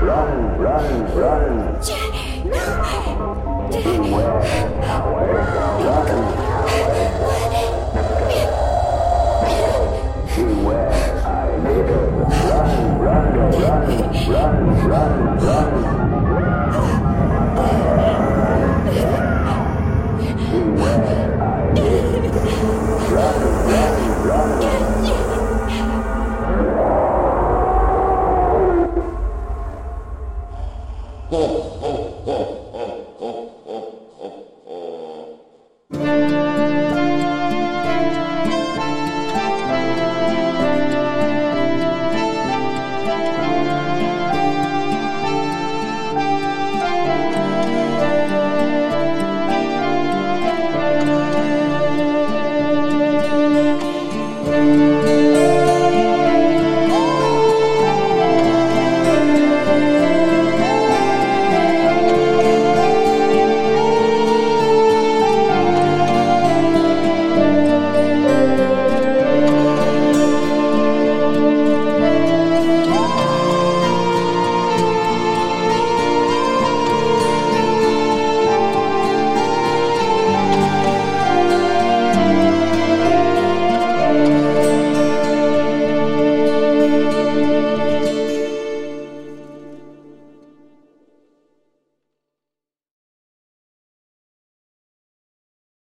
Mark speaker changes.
Speaker 1: Run, run, run. Jenny, no. Jenny. Run, run. run, run, run, run, run. ほっほっほっほっ